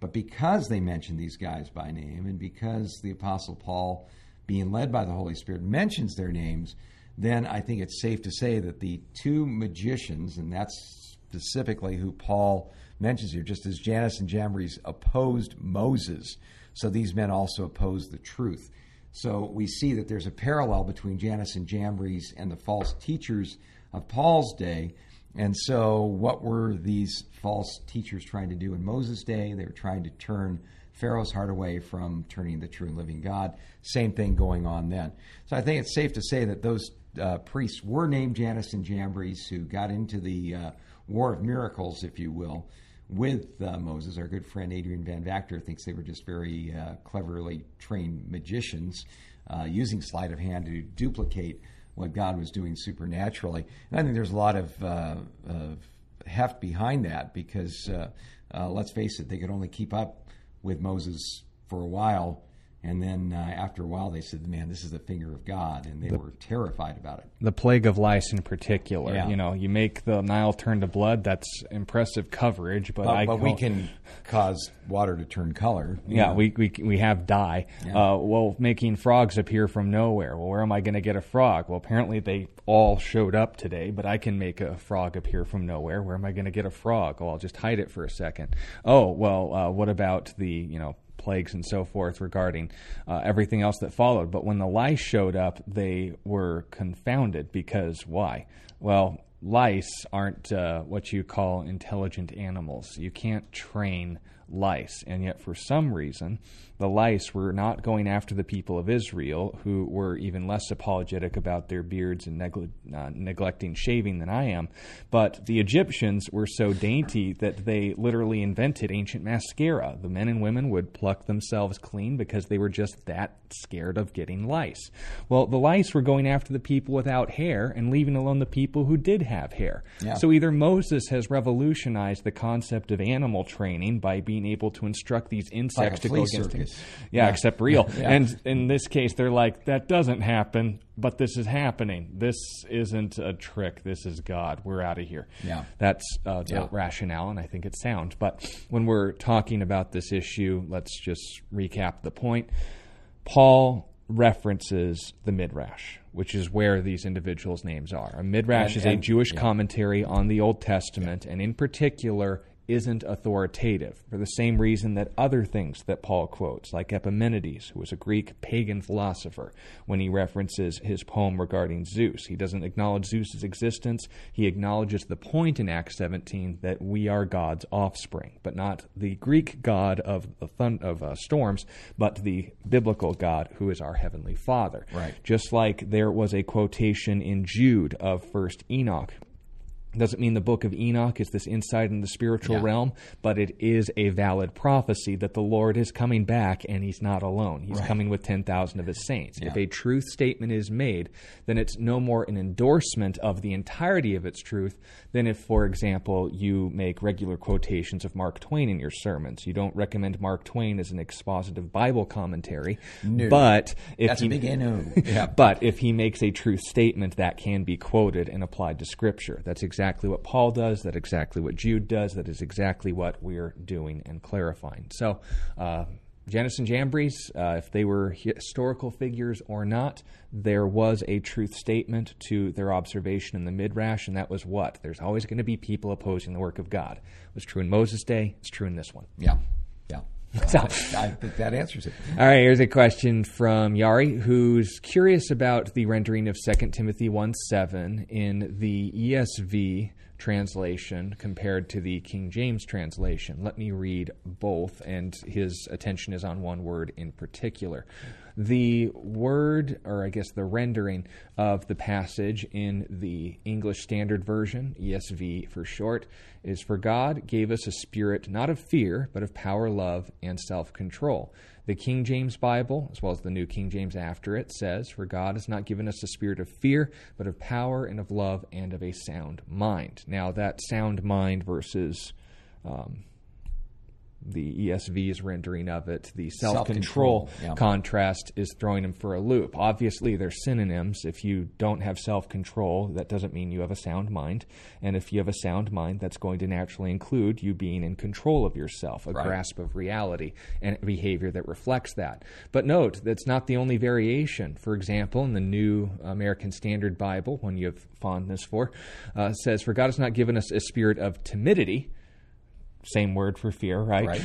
But because they mention these guys by name, and because the Apostle Paul, being led by the Holy Spirit, mentions their names, then I think it's safe to say that the two magicians, and that's specifically who Paul mentions here, just as Jannes and Jambres opposed Moses so these men also oppose the truth. So we see that there's a parallel between Jannes and Jambres and the false teachers of Paul's day. And so, what were these false teachers trying to do in Moses' day? They were trying to turn Pharaoh's heart away from turning the true and living God. Same thing going on then. So, I think it's safe to say that those uh, priests were named Jannes and Jambres who got into the uh, war of miracles, if you will, with uh, Moses. Our good friend Adrian Van Vactor thinks they were just very uh, cleverly trained magicians uh, using sleight of hand to duplicate what God was doing supernaturally. And I think there's a lot of, uh, of heft behind that because, uh, uh, let's face it, they could only keep up with Moses for a while. And then uh, after a while, they said, "Man, this is the finger of God," and they were terrified about it. the plague of lice in particular. Yeah. You know, you make the Nile turn to blood. That's impressive coverage, but I But, but we can cause water to turn color. Yeah, know. we, we we have dye. Yeah. Uh, well, making frogs appear from nowhere. Well, where am I going to get a frog? Well, apparently they all showed up today, but I can make a frog appear from nowhere. Where am I going to get a frog? Oh, I'll just hide it for a second. Oh, well, uh, what about the you know plagues and so forth regarding uh, everything else that followed? But when the lice showed up, they were confounded because why? Well. Lice aren't uh, what you call intelligent animals. You can't train lice. And yet, for some reason, the lice were not going after the people of Israel, who were even less apologetic about their beards and negle- uh, neglecting shaving than I am. But the Egyptians were so dainty that they literally invented ancient mascara. The men and women would pluck themselves clean because they were just that scared of getting lice. Well, the lice were going after the people without hair and leaving alone the people who did have hair. Yeah. So either Moses has revolutionized the concept of animal training by being able to instruct these insects to go against circus. Yeah, except real. Yeah. And in this case, they're like, that doesn't happen, but this is happening. This isn't a trick. This is God. We're out of here. Yeah. That's uh, the Yeah. rationale, and I think it's sound. But when we're talking about this issue, let's just recap the point. Paul references the Midrash, which is where these individuals' names are. A Midrash And- is a Jewish yeah. commentary on the Old Testament, and in particular, isn't authoritative for the same reason that other things that Paul quotes, like Epimenides, who was a Greek pagan philosopher, when he references his poem regarding Zeus, he doesn't acknowledge Zeus's existence. He acknowledges the point in Acts 17 that we are God's offspring, but not the Greek God of the thun- of uh, storms, but the biblical God who is our heavenly Father. Right. Just like there was a quotation in Jude of First Enoch doesn't mean the book of Enoch is this insight in the spiritual Yeah. realm, but it is a valid prophecy that the Lord is coming back and he's not alone. He's Right. coming with 10,000 of his saints. If a truth statement is made, then it's no more an endorsement of the entirety of its truth than if, for example, you make regular quotations of Mark Twain in your sermons. You don't recommend Mark Twain as an expositive Bible commentary, No. but if That's he. Yeah. but if he makes a truth statement, that can be quoted and applied to Scripture. That's exactly what Paul does. that exactly what Jude does. That is exactly what we're doing and clarifying. So, uh, and Jambres, uh, if they were historical figures or not, there was a truth statement to their observation in the Midrash, and that was what? There's always going to be people opposing the work of God. It was true in Moses' day. It's true in this one. Yeah. So- I think that answers it. All right, here's a question from Yari, who's curious about the rendering of 2 Timothy 1 7 in the ESV translation compared to the King James translation. Let me read both, and his attention is on one word in particular. The word, or I guess the rendering of the passage in the English Standard Version, ESV for short, is For God gave us a spirit not of fear, but of power, love, and self control. The King James Bible, as well as the New King James after it, says, For God has not given us a spirit of fear, but of power and of love and of a sound mind. Now, that sound mind versus um, the ESV's rendering of it, the self control yeah. contrast is throwing him for a loop. Obviously, they're synonyms. If you don't have self control, that doesn't mean you have a sound mind. And if you have a sound mind, that's going to naturally include you being in control of yourself, a Right. grasp of reality, and behavior that reflects that. But note, that's not the only variation. For example, in the New American Standard Bible, one you have fondness for, uh, says, For God has not given us a spirit of timidity. Same word for fear, right? Right.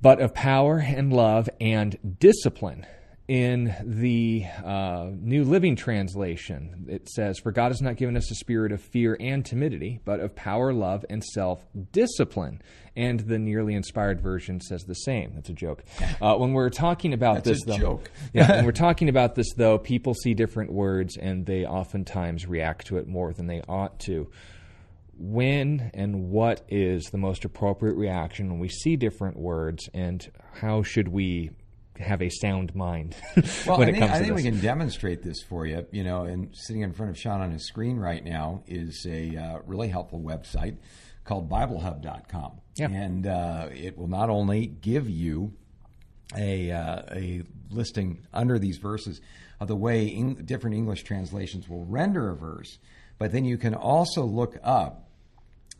But of power and love and discipline. In the uh, New Living Translation, it says, For God has not given us a spirit of fear and timidity, but of power, love, and self discipline. And the nearly inspired version says the same. That's a joke. Uh, when we're talking about this, though, joke. yeah, when we're talking about this, though, people see different words and they oftentimes react to it more than they ought to when and what is the most appropriate reaction when we see different words, and how should we have a sound mind Well, when I it think, comes I to think we can demonstrate this for you. You know, and sitting in front of Sean on his screen right now is a uh, really helpful website called BibleHub.com. Yeah. And uh, it will not only give you a, uh, a listing under these verses of the way Eng- different English translations will render a verse, but then you can also look up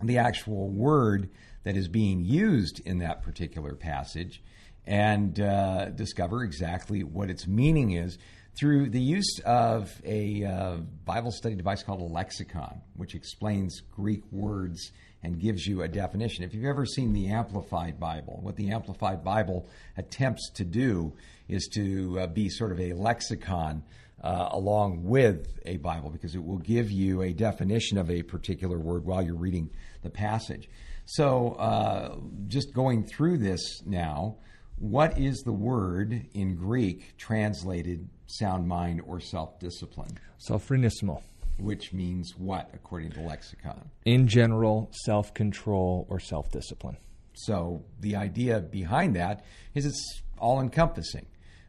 the actual word that is being used in that particular passage and uh, discover exactly what its meaning is through the use of a uh, Bible study device called a lexicon, which explains Greek words and gives you a definition. If you've ever seen the Amplified Bible, what the Amplified Bible attempts to do is to uh, be sort of a lexicon uh, along with a Bible because it will give you a definition of a particular word while you're reading the passage. So, uh, just going through this now, what is the word in Greek translated sound mind or self discipline? Sophronismo. Which means what, according to lexicon? In general, self control or self discipline. So the idea behind that is it's all encompassing.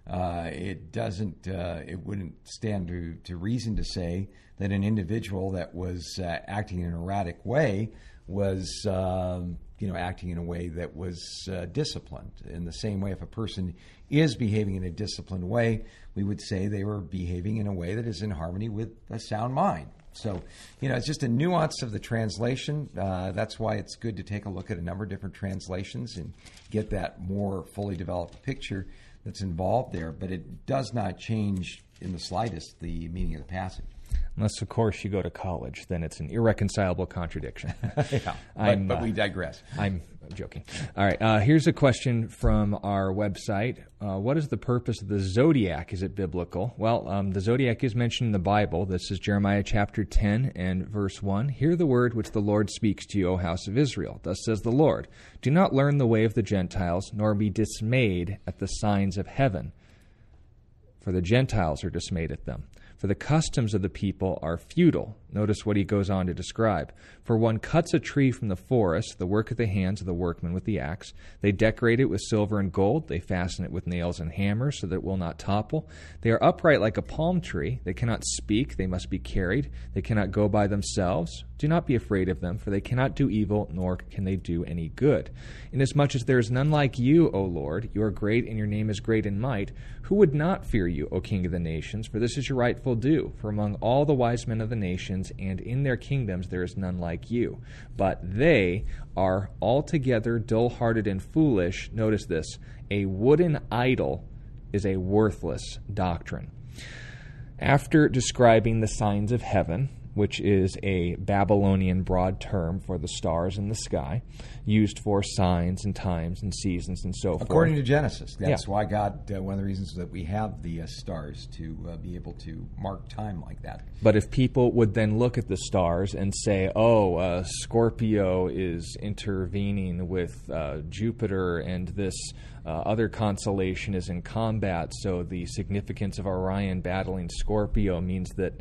Uh, it doesn't. Uh, it wouldn't stand to, to reason to say that an individual that was uh, acting in an erratic way was, um, you know, acting in a way that was uh, disciplined. In the same way, if a person is behaving in a disciplined way, we would say they were behaving in a way that is in harmony with a sound mind. So, you know, it's just a nuance of the translation. Uh, that's why it's good to take a look at a number of different translations and get that more fully developed picture that's involved there. But it does not change in the slightest the meaning of the passage. Unless, of course, you go to college, then it's an irreconcilable contradiction. yeah, but, but, we uh, digress. I'm joking. All right, uh, here's a question from our website. Uh, what is the purpose of the zodiac? Is it biblical? Well, um, the zodiac is mentioned in the Bible. This is Jeremiah chapter 10 and verse 1. Hear the word which the Lord speaks to you, O house of Israel. Thus says the Lord Do not learn the way of the Gentiles, nor be dismayed at the signs of heaven, for the Gentiles are dismayed at them for the customs of the people are futile. Notice what he goes on to describe. For one cuts a tree from the forest, the work of the hands of the workmen with the axe. They decorate it with silver and gold. They fasten it with nails and hammers so that it will not topple. They are upright like a palm tree. They cannot speak. They must be carried. They cannot go by themselves. Do not be afraid of them, for they cannot do evil, nor can they do any good. Inasmuch as there is none like you, O Lord, you are great, and your name is great in might. Who would not fear you, O King of the nations? For this is your rightful due. For among all the wise men of the nations, and in their kingdoms, there is none like you. But they are altogether dull hearted and foolish. Notice this a wooden idol is a worthless doctrine. After describing the signs of heaven, which is a Babylonian broad term for the stars in the sky, used for signs and times and seasons and so forth. According to Genesis, that's yeah. why God. Uh, one of the reasons that we have the uh, stars to uh, be able to mark time like that. But if people would then look at the stars and say, "Oh, uh, Scorpio is intervening with uh, Jupiter, and this." Uh, other constellation is in combat, so the significance of Orion battling Scorpio means that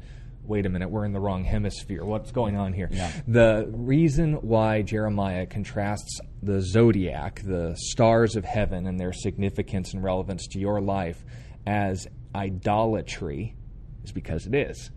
wait a minute, we're in the wrong hemisphere. What's going on here? Yeah. The reason why Jeremiah contrasts the zodiac, the stars of heaven, and their significance and relevance to your life as idolatry is because it is.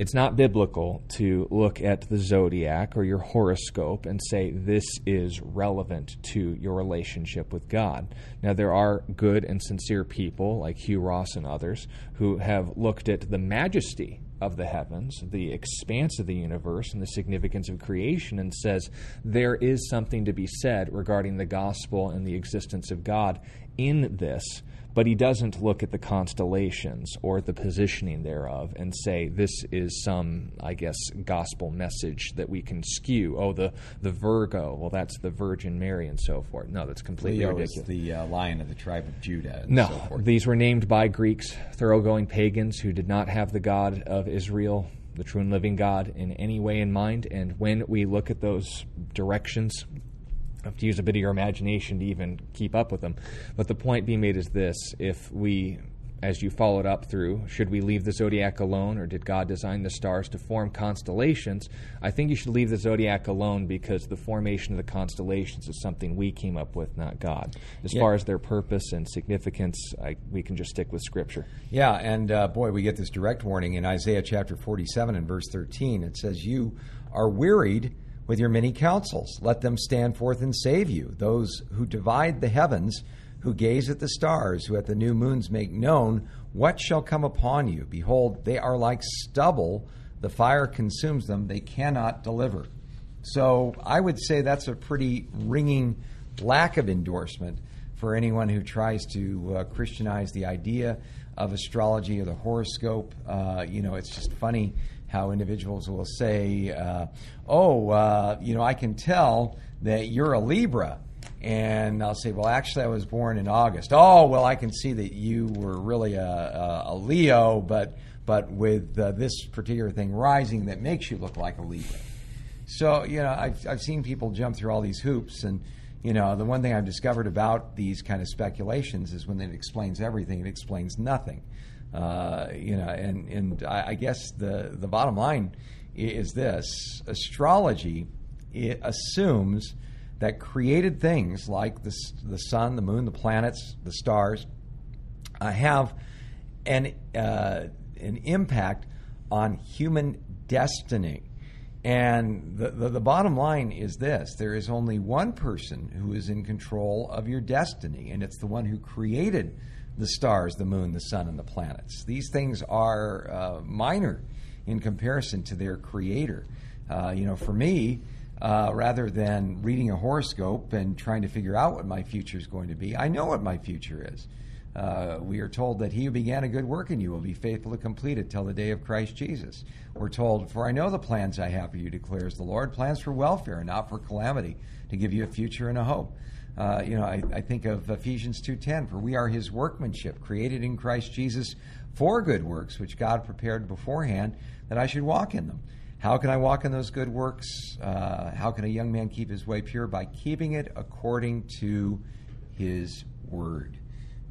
It's not biblical to look at the zodiac or your horoscope and say this is relevant to your relationship with God. Now, there are good and sincere people like Hugh Ross and others who have looked at the majesty of the heavens, the expanse of the universe, and the significance of creation, and says there is something to be said regarding the gospel and the existence of God in this. But he doesn't look at the constellations or the positioning thereof and say this is some, I guess, gospel message that we can skew. Oh, the, the Virgo, well, that's the Virgin Mary and so forth. No, that's completely Leo ridiculous. Is the uh, lion of the tribe of Judah. no, so these were named by Greeks, thoroughgoing pagans who did not have the God of Israel the true and living God in any way in mind. And when we look at those directions, have to use a bit of your imagination to even keep up with them. But the point being made is this if we, as you followed up through, should we leave the zodiac alone or did God design the stars to form constellations? I think you should leave the zodiac alone because the formation of the constellations is something we came up with, not God. As yeah. far as their purpose and significance, I, we can just stick with Scripture. Yeah, and uh, boy, we get this direct warning in Isaiah chapter 47 and verse 13. It says, You are wearied with your many counsels. Let them stand forth and save you. Those who divide the heavens who gaze at the stars, who at the new moons make known what shall come upon you. Behold, they are like stubble, the fire consumes them, they cannot deliver. So I would say that's a pretty ringing lack of endorsement for anyone who tries to uh, Christianize the idea of astrology or the horoscope. Uh, you know, it's just funny how individuals will say, uh, "Oh, uh, you know, I can tell that you're a Libra." And I'll say, well, actually, I was born in August. Oh, well, I can see that you were really a, a, a Leo, but but with uh, this particular thing rising that makes you look like a Libra. So, you know, I've, I've seen people jump through all these hoops. And, you know, the one thing I've discovered about these kind of speculations is when it explains everything, it explains nothing. Uh, you know, and, and I, I guess the, the bottom line is this astrology assumes that created things like the, the sun, the moon, the planets, the stars uh, have an, uh, an impact on human destiny. And the, the, the, bottom line is this there is only one person who is in control of your destiny, and it's the one who created the stars, the moon, the sun, and the planets. These things are uh, minor in comparison to their creator. Uh, you know, for me, uh, rather than reading a horoscope and trying to figure out what my future is going to be, I know what my future is. Uh, we are told that he who began a good work in you will be faithful to complete it till the day of Christ Jesus. We're told, For I know the plans I have for you, declares the Lord, plans for welfare and not for calamity, to give you a future and a hope. Uh, you know, I, I, think of Ephesians 2.10, for we are his workmanship, created in Christ Jesus for good works, which God prepared beforehand that I should walk in them. How can I walk in those good works? Uh, how can a young man keep his way pure? By keeping it according to his word.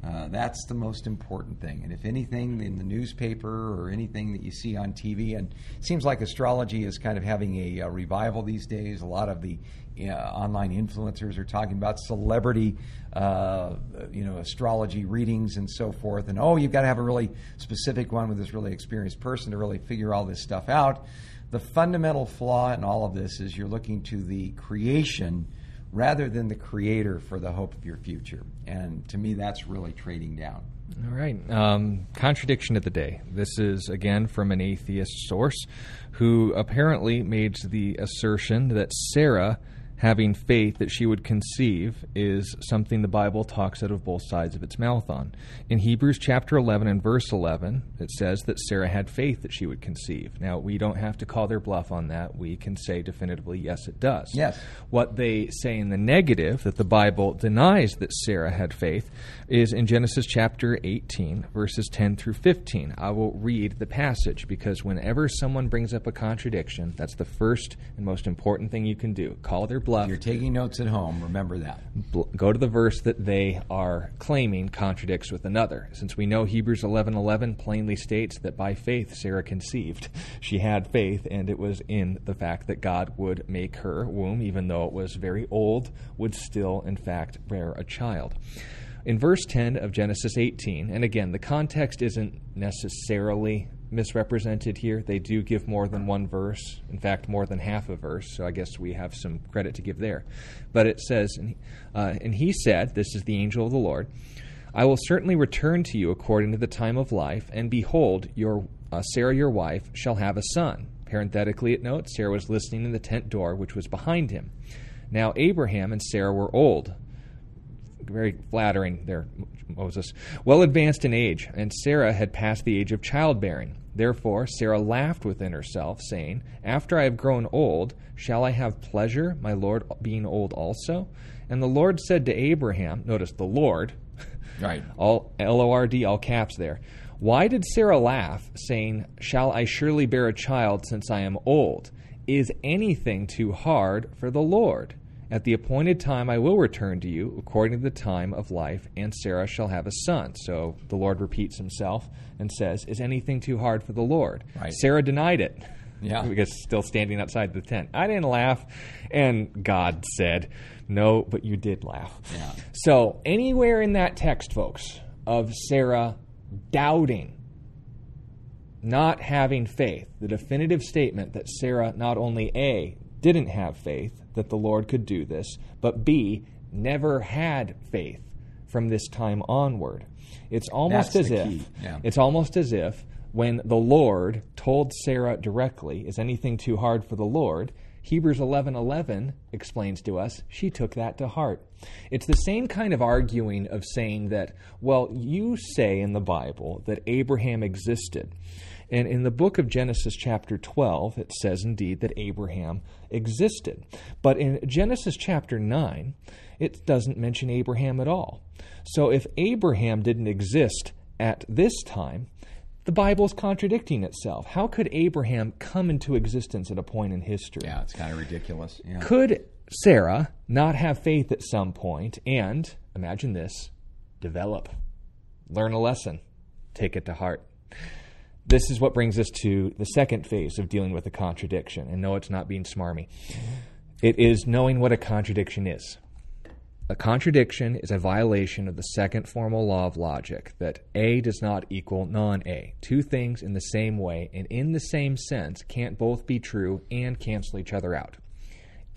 Uh, that's the most important thing. And if anything in the newspaper or anything that you see on TV, and seems like astrology is kind of having a, a revival these days. A lot of the uh, online influencers are talking about celebrity, uh, you know, astrology readings and so forth. And oh, you've got to have a really specific one with this really experienced person to really figure all this stuff out. The fundamental flaw in all of this is you're looking to the creation rather than the creator for the hope of your future. And to me, that's really trading down. All right. Um, contradiction of the day. This is, again, from an atheist source who apparently made the assertion that Sarah having faith that she would conceive is something the Bible talks out of both sides of its mouth on. In Hebrews chapter 11 and verse 11, it says that Sarah had faith that she would conceive. Now, we don't have to call their bluff on that. We can say definitively, yes, it does. Yes. What they say in the negative, that the Bible denies that Sarah had faith, is in Genesis chapter 18, verses 10 through 15. I will read the passage because whenever someone brings up a contradiction, that's the first and most important thing you can do. Call their bluff. You're taking notes at home. Remember that. Go to the verse that they are claiming contradicts with another. Since we know Hebrews 11:11 plainly states that by faith Sarah conceived. She had faith, and it was in the fact that God would make her womb, even though it was very old, would still, in fact, bear a child. In verse 10 of Genesis 18, and again, the context isn't necessarily misrepresented here. They do give more than one verse, in fact, more than half a verse, so I guess we have some credit to give there. But it says, uh, And he said, This is the angel of the Lord, I will certainly return to you according to the time of life, and behold, your uh, Sarah your wife shall have a son. Parenthetically, it notes Sarah was listening in the tent door, which was behind him. Now Abraham and Sarah were old. Very flattering there, Moses. Well advanced in age, and Sarah had passed the age of childbearing. Therefore Sarah laughed within herself, saying, After I have grown old, shall I have pleasure, my Lord being old also? And the Lord said to Abraham, notice the Lord, right? All L O R D, all caps there. Why did Sarah laugh, saying, Shall I surely bear a child since I am old? Is anything too hard for the Lord? At the appointed time I will return to you, according to the time of life, and Sarah shall have a son. So the Lord repeats himself and says, Is anything too hard for the Lord? Right. Sarah denied it. Yeah. because still standing outside the tent. I didn't laugh. And God said, No, but you did laugh. Yeah. So anywhere in that text, folks, of Sarah doubting, not having faith, the definitive statement that Sarah not only A, didn't have faith that the Lord could do this, but B, never had faith from this time onward. It's almost That's as if yeah. it's almost as if when the Lord told Sarah directly, "Is anything too hard for the Lord?" Hebrews 11:11 explains to us she took that to heart. It's the same kind of arguing of saying that, well, you say in the Bible that Abraham existed. And in the book of Genesis, chapter 12, it says indeed that Abraham existed. But in Genesis, chapter 9, it doesn't mention Abraham at all. So if Abraham didn't exist at this time, the Bible is contradicting itself. How could Abraham come into existence at a point in history? Yeah, it's kind of ridiculous. Yeah. Could Sarah not have faith at some point and, imagine this, develop, learn a lesson, take it to heart? This is what brings us to the second phase of dealing with a contradiction. And no, it's not being smarmy. It is knowing what a contradiction is. A contradiction is a violation of the second formal law of logic that A does not equal non A. Two things in the same way and in the same sense can't both be true and cancel each other out.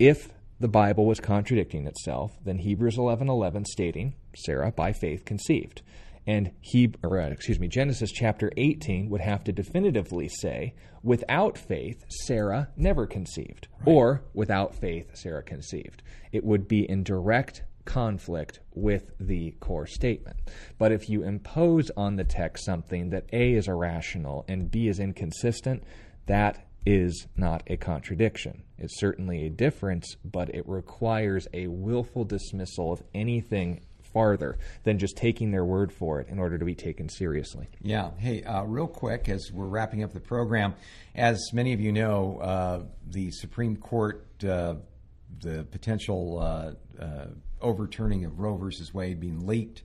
If the Bible was contradicting itself, then Hebrews 11:11 stating Sarah by faith conceived. And he, or, uh, excuse me, Genesis chapter 18 would have to definitively say, without faith, Sarah never conceived, or without faith, Sarah conceived. It would be in direct conflict with the core statement. But if you impose on the text something that A is irrational and B is inconsistent, that is not a contradiction. It's certainly a difference, but it requires a willful dismissal of anything farther than just taking their word for it in order to be taken seriously. Yeah. Hey, uh, real quick, as we're wrapping up the program, as many of you know, uh, the Supreme Court, uh, the potential uh, uh, overturning of Roe versus Wade being leaked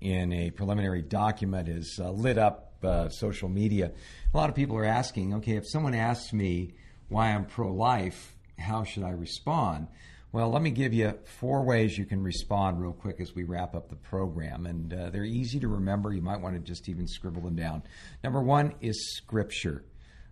in a preliminary document has uh, lit up social media. A lot of people are asking, okay, if someone asks me why I'm pro life, how should I respond? Well, let me give you four ways you can respond real quick as we wrap up the program. And uh, they're easy to remember. You might want to just even scribble them down. Number one is Scripture.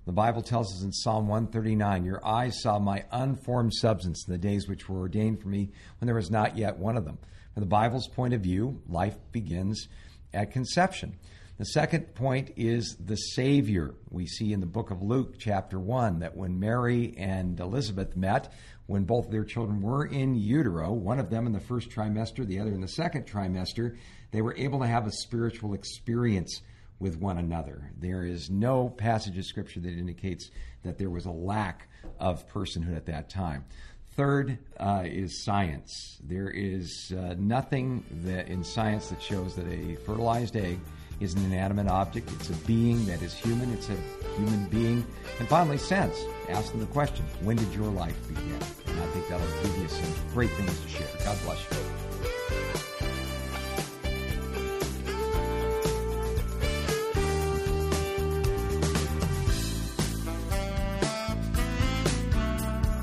The Bible tells us in Psalm 139 Your eyes saw my unformed substance in the days which were ordained for me when there was not yet one of them. From the Bible's point of view, life begins at conception. The second point is the Savior. We see in the book of Luke, chapter 1, that when Mary and Elizabeth met, when both their children were in utero, one of them in the first trimester, the other in the second trimester, they were able to have a spiritual experience with one another. There is no passage of Scripture that indicates that there was a lack of personhood at that time. Third uh, is science. There is uh, nothing that in science that shows that a fertilized egg is an inanimate object. It's a being that is human. It's a human being. And finally, sense. Ask them the question, when did your life begin? And I think that'll give you some great things to share. God bless you.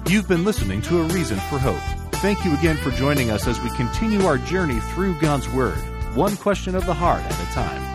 You've been listening to A Reason for Hope. Thank you again for joining us as we continue our journey through God's Word, one question of the heart at a time.